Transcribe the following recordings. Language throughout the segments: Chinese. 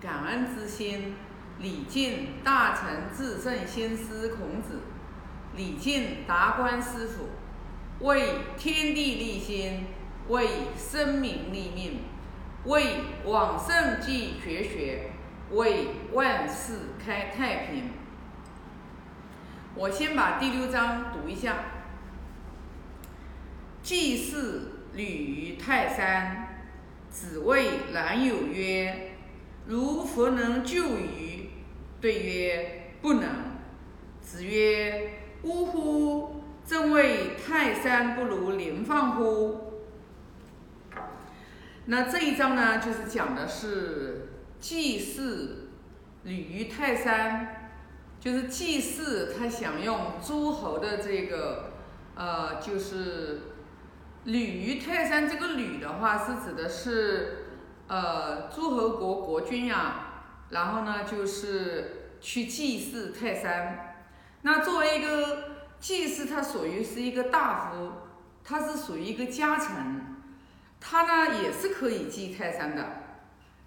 感恩之心，礼敬大成至圣先师孔子，礼敬达观师傅，为天地立心，为生民立命，为往圣继绝学，为万世开太平。我先把第六章读一下。祭祀履于泰山，子谓男友曰。如佛能救于？对曰：不能。子曰：呜呼！正谓泰山不如林放乎？那这一章呢，就是讲的是祭祀旅于泰山，就是祭祀他想用诸侯的这个，呃，就是履于泰山。这个履的话，是指的是。呃，诸侯国国君呀，然后呢，就是去祭祀泰山。那作为一个祭祀，他属于是一个大夫，他是属于一个家臣，他呢也是可以祭泰山的。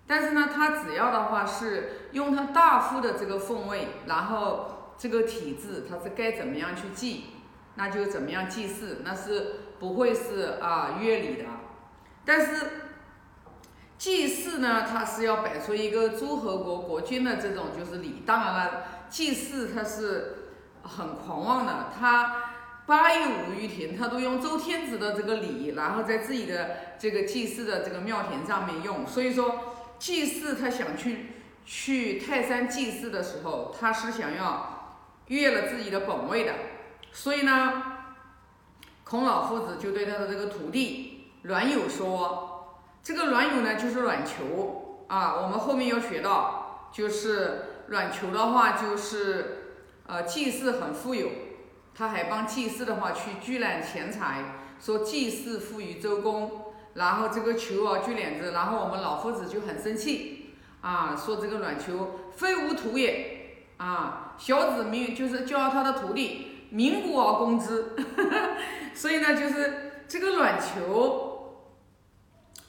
但是呢，他只要的话是用他大夫的这个凤位，然后这个体制，他是该怎么样去祭，那就怎么样祭祀，那是不会是啊越礼的。但是。祭祀呢，他是要摆出一个诸侯国国君的这种就是礼。当然了，祭祀他是很狂妄的，他八月五玉田，他都用周天子的这个礼，然后在自己的这个祭祀的这个庙田上面用。所以说，祭祀他想去去泰山祭祀的时候，他是想要越了自己的本位的。所以呢，孔老夫子就对他的这个徒弟阮友说。这个卵友呢，就是卵球啊。我们后面要学到，就是卵球的话，就是呃祭祀很富有，他还帮祭祀的话去聚揽钱财，说祭祀富于周公。然后这个球啊聚敛着，然后我们老夫子就很生气啊，说这个卵球非吾土也啊。小子名就是教他的徒弟鸣鼓而攻之，所以呢，就是这个卵球。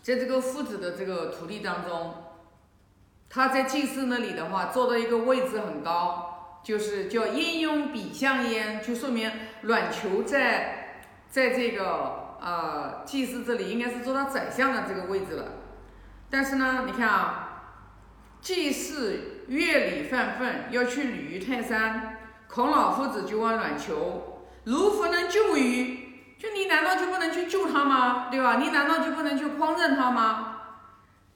在这个夫子的这个徒弟当中，他在祭祀那里的话，坐的一个位置很高，就是叫焉拥比相焉，就说明卵球在在这个呃祭祀这里应该是做到宰相的这个位置了。但是呢，你看啊，祭祀乐礼犯粪，要去履于泰山，孔老夫子就问卵球：如何能救于？就你难道就不能去救他吗？对吧？你难道就不能去匡正他吗？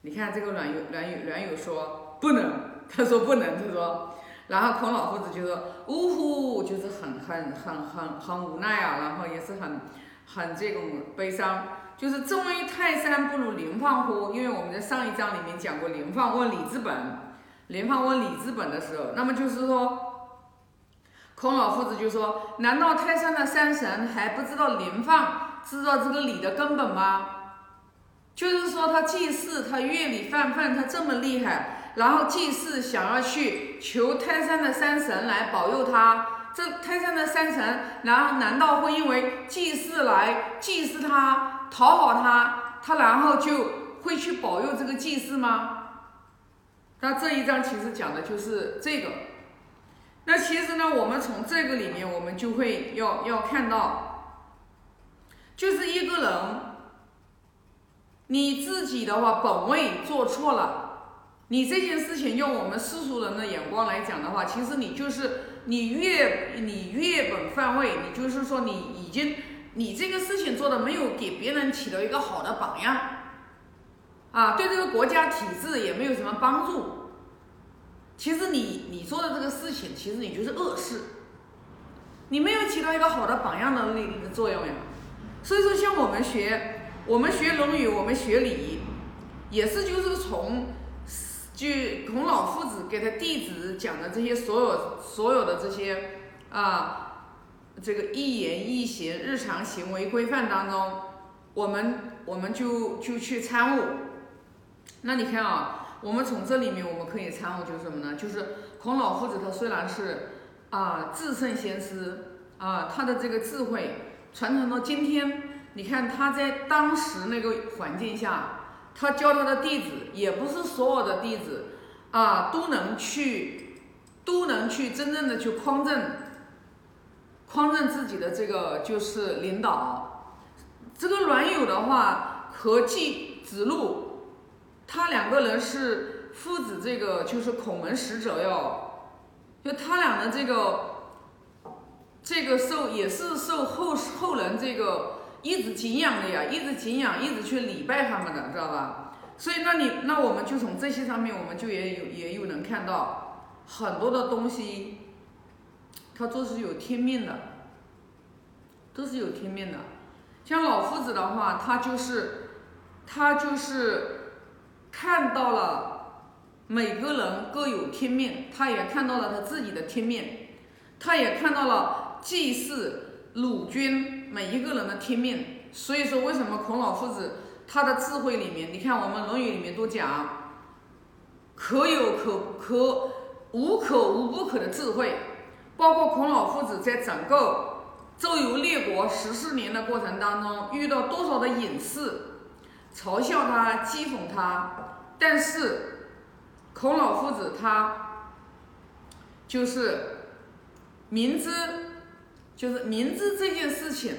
你看这个阮友阮友阮友说不能，他说不能，他说，然后孔老夫子就说呜呼，就是很很很很很无奈啊，然后也是很很这种悲伤，就是正为泰山不如临放乎？因为我们在上一章里面讲过，临放问李之本，临放问李之本的时候，那么就是说。孔老夫子就说：“难道泰山的山神还不知道临放，知道这个礼的根本吗？就是说他祭祀，他乐礼犯愤，他这么厉害，然后祭祀想要去求泰山的山神来保佑他。这泰山的山神，然后难道会因为祭祀来祭祀他，讨好他，他然后就会去保佑这个祭祀吗？那这一章其实讲的就是这个。”那其实呢，我们从这个里面，我们就会要要看到，就是一个人，你自己的话本位做错了，你这件事情用我们世俗人的眼光来讲的话，其实你就是你越你越本犯位，你就是说你已经你这个事情做的没有给别人起到一个好的榜样，啊，对这个国家体制也没有什么帮助。其实你你做的这个事情，其实你就是恶事，你没有起到一个好的榜样的那个作用呀。所以说，像我们学我们学《论语》，我们学礼，也是就是从就孔老夫子给他弟子讲的这些所有所有的这些啊这个一言一行、日常行为规范当中，我们我们就就去参悟。那你看啊。我们从这里面我们可以参悟，就是什么呢？就是孔老夫子他虽然是啊至圣先师啊，他的这个智慧传承到今天，你看他在当时那个环境下，他教他的弟子也不是所有的弟子啊，都能去，都能去真正的去匡正，匡正自己的这个就是领导。这个阮有的话和季子路，他两个人是父子，这个就是孔门使者哟，就他俩的这个，这个受也是受后后人这个一直敬仰的呀，一直敬仰，一直去礼拜他们的，知道吧？所以那你那我们就从这些上面，我们就也有也有能看到很多的东西，它都是有天命的，都是有天命的。像老夫子的话，他就是他就是看到了每个人各有天命，他也看到了他自己的天命，他也看到了祭祀鲁君每一个人的天命。所以说，为什么孔老夫子他的智慧里面，你看我们《论语》里面都讲，可有可可无可无不可的智慧，包括孔老夫子在整个周游列国十四年的过程当中，遇到多少的隐士嘲笑他、讥讽他，但是孔老夫子他就是明知就是明知这件事情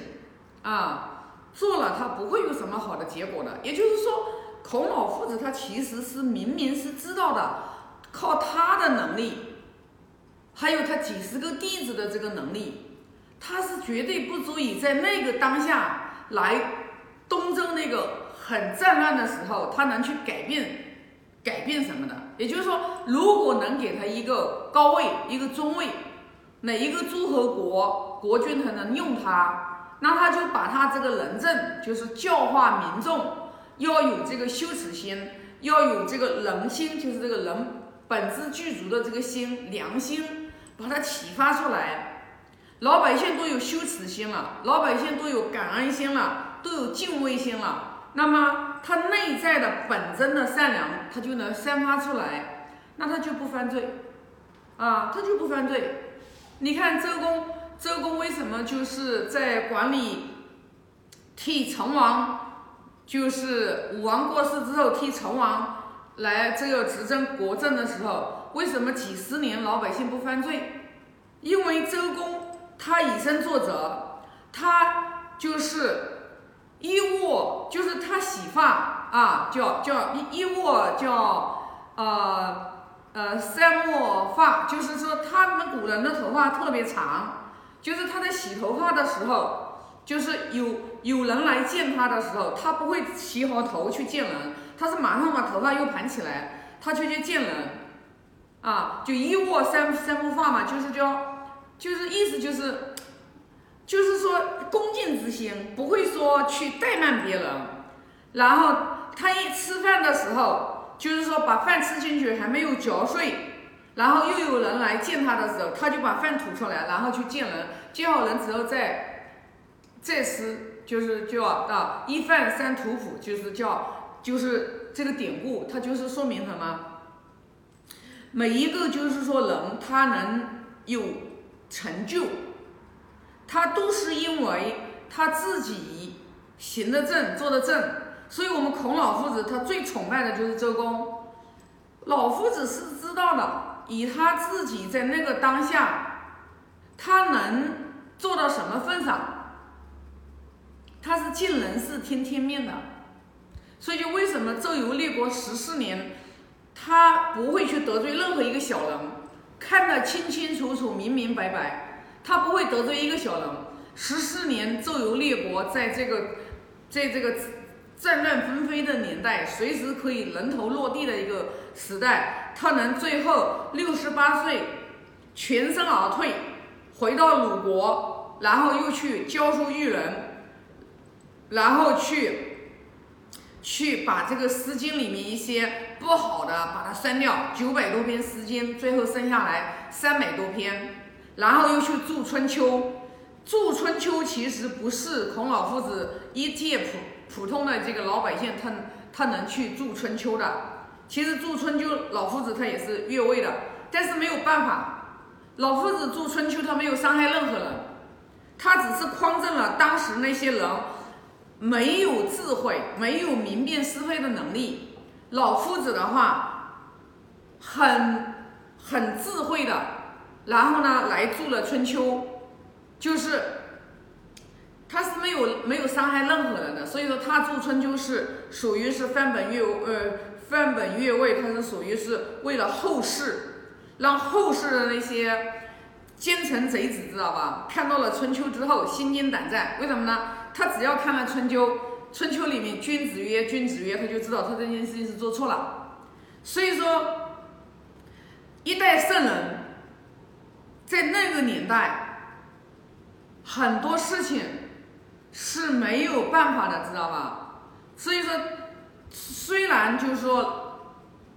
啊。做了他不会有什么好的结果的，也就是说，孔老夫子他其实是明明是知道的，靠他的能力，还有他几十个弟子的这个能力，他是绝对不足以在那个当下来东征那个很战乱的时候，他能去改变改变什么的。也就是说，如果能给他一个高位一个中位，哪一个诸侯国国君才能用他？那他就把他这个人政，就是教化民众，要有这个羞耻心，要有这个人心，就是这个人本质具足的这个心良心，把它启发出来。老百姓都有羞耻心了，老百姓都有感恩心了，都有敬畏心了。那么他内在的本真的善良，他就能散发出来，那他就不犯罪，啊，他就不犯罪。你看周公。周公为什么就是在管理替成王，就是武王过世之后替成王来这个执政国政的时候，为什么几十年老百姓不犯罪？因为周公他以身作则，他就是一握，就是他洗发啊，叫叫一一握叫呃呃三握发，就是说他们古人的头发特别长。就是他在洗头发的时候，就是有有人来见他的时候，他不会洗好头去见人，他是马上把头发又盘起来，他就去见人，啊，就一握三三不发嘛，就是叫，就是意思就是，就是说恭敬之心，不会说去怠慢别人，然后他一吃饭的时候，就是说把饭吃进去还没有嚼碎。然后又有人来见他的时候，他就把饭吐出来，然后去见人，见好人之后再再吃，就是叫啊一饭三吐哺，就是叫就是这个典故，它就是说明什么？每一个就是说人他能有成就，他都是因为他自己行得正，坐得正。所以我们孔老夫子他最崇拜的就是周公，老夫子是知道的。以他自己在那个当下，他能做到什么份上？他是尽人事听天命的，所以就为什么周游列国十四年，他不会去得罪任何一个小人，看得清清楚楚、明明白白，他不会得罪一个小人。十四年周游列国，在这个，在这个战乱纷飞的年代，随时可以人头落地的一个时代。他能最后六十八岁全身而退，回到鲁国，然后又去教书育人，然后去去把这个《诗经》里面一些不好的把它删掉，九百多篇《诗经》，最后剩下来三百多篇，然后又去著《春秋》。著《春秋》其实不是孔老夫子一介普普通的这个老百姓，他他能去著《春秋》的。其实著春秋，老夫子他也是越位的，但是没有办法，老夫子著春秋，他没有伤害任何人，他只是匡正了当时那些人没有智慧、没有明辨是非的能力。老夫子的话，很很智慧的，然后呢来助了春秋，就是他是没有没有伤害任何人的，所以说他助春秋是属于是范本越呃范本越位，他是属于是为了后世，让后世的那些奸臣贼子知道吧？看到了春秋之后心惊胆战，为什么呢？他只要看了春秋，春秋里面君子曰君子曰，他就知道他这件事情是做错了，所以说。一代圣人，在那个年代，很多事情是没有办法的，知道吧？所以说，虽然就是说，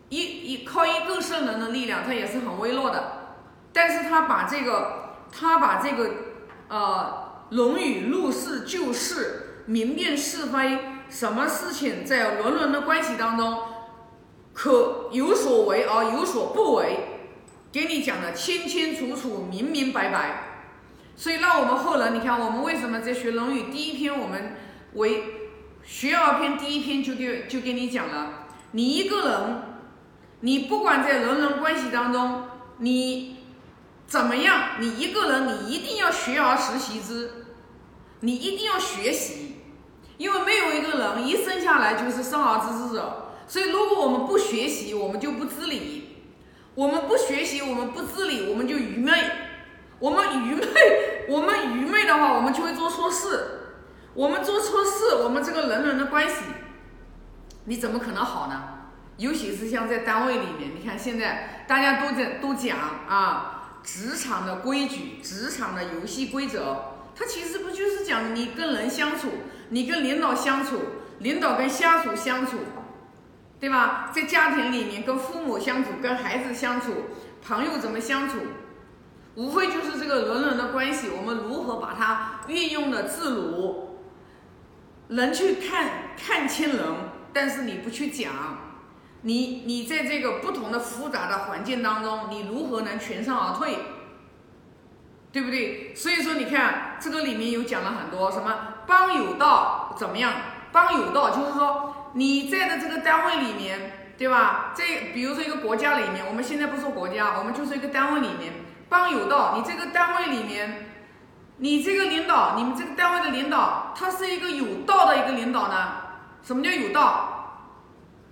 一一靠一个圣人的力量，他也是很微弱的，但是他把这个，他把这个，呃，《论语》入世就事，明辨是非，什么事情在伦伦的关系当中，可有所为而有所不为。给你讲的清清楚楚、明明白白，所以让我们后人，你看我们为什么在学《论语》第一篇，我们为学而篇第一篇就给就给你讲了，你一个人，你不管在人人关系当中，你怎么样，你一个人你一定要学而时习。之，你一定要学习，因为没有一个人一生下来就是生而知之者，所以如果我们不学习，我们就不知礼。我们不学习，我们不自理，我们就愚昧。我们愚昧，我们愚昧的话，我们就会做错事。我们做错事，我们这个人人的关系，你怎么可能好呢？尤其是像在单位里面，你看现在大家都在都讲啊，职场的规矩，职场的游戏规则，它其实不就是讲你跟人相处，你跟领导相处，领导跟下属相处。对吧？在家庭里面跟父母相处，跟孩子相处，朋友怎么相处，无非就是这个人人的关系，我们如何把它运用的自如，能去看看清人，但是你不去讲，你你在这个不同的复杂的环境当中，你如何能全身而退，对不对？所以说你看这个里面有讲了很多什么帮有道怎么样？帮有道就是说。你在的这个单位里面，对吧？这比如说一个国家里面，我们现在不说国家，我们就说一个单位里面，帮有道。你这个单位里面，你这个领导，你们这个单位的领导，他是一个有道的一个领导呢？什么叫有道？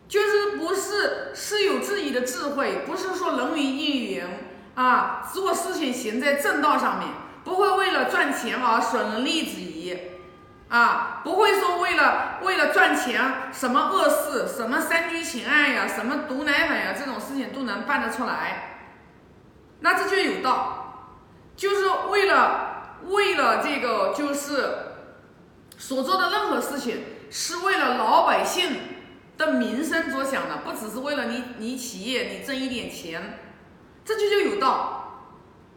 就是不是是有自己的智慧，不是说人云亦云啊，做事情行在正道上面，不会为了赚钱而损人利己。啊，不会说为了为了赚钱，什么恶事，什么三居情爱呀，什么毒奶粉呀，这种事情都能办得出来，那这就有道，就是为了为了这个就是所做的任何事情，是为了老百姓的民生着想的，不只是为了你你企业你挣一点钱，这就叫有道，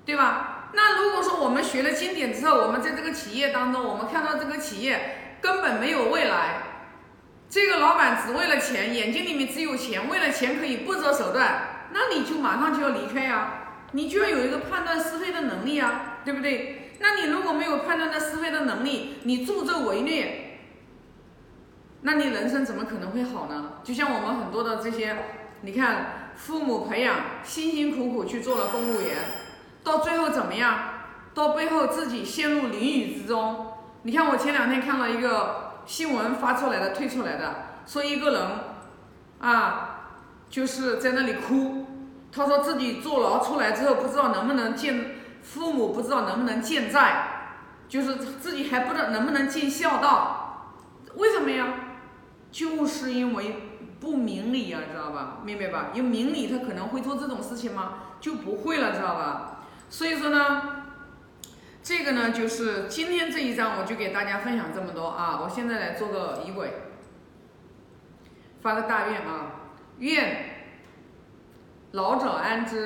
对吧？那如果说我们学了经典之后，我们在这个企业当中，我们看到这个企业根本没有未来，这个老板只为了钱，眼睛里面只有钱，为了钱可以不择手段，那你就马上就要离开啊，你就要有一个判断是非的能力啊，对不对？那你如果没有判断的是非的能力，你助纣为虐，那你人生怎么可能会好呢？就像我们很多的这些，你看父母培养，辛辛苦苦去做了公务员。到最后怎么样？到背后自己陷入囹圄之中。你看，我前两天看了一个新闻发出来的、推出来的，说一个人啊，就是在那里哭。他说自己坐牢出来之后，不知道能不能见父母，不知道能不能见债，就是自己还不知道能不能尽孝道。为什么呀？就是因为不明理呀，知道吧？明白吧？有明理，他可能会做这种事情吗？就不会了，知道吧？所以说呢，这个呢就是今天这一章，我就给大家分享这么多啊！我现在来做个仪轨，发个大愿啊，愿老者安之。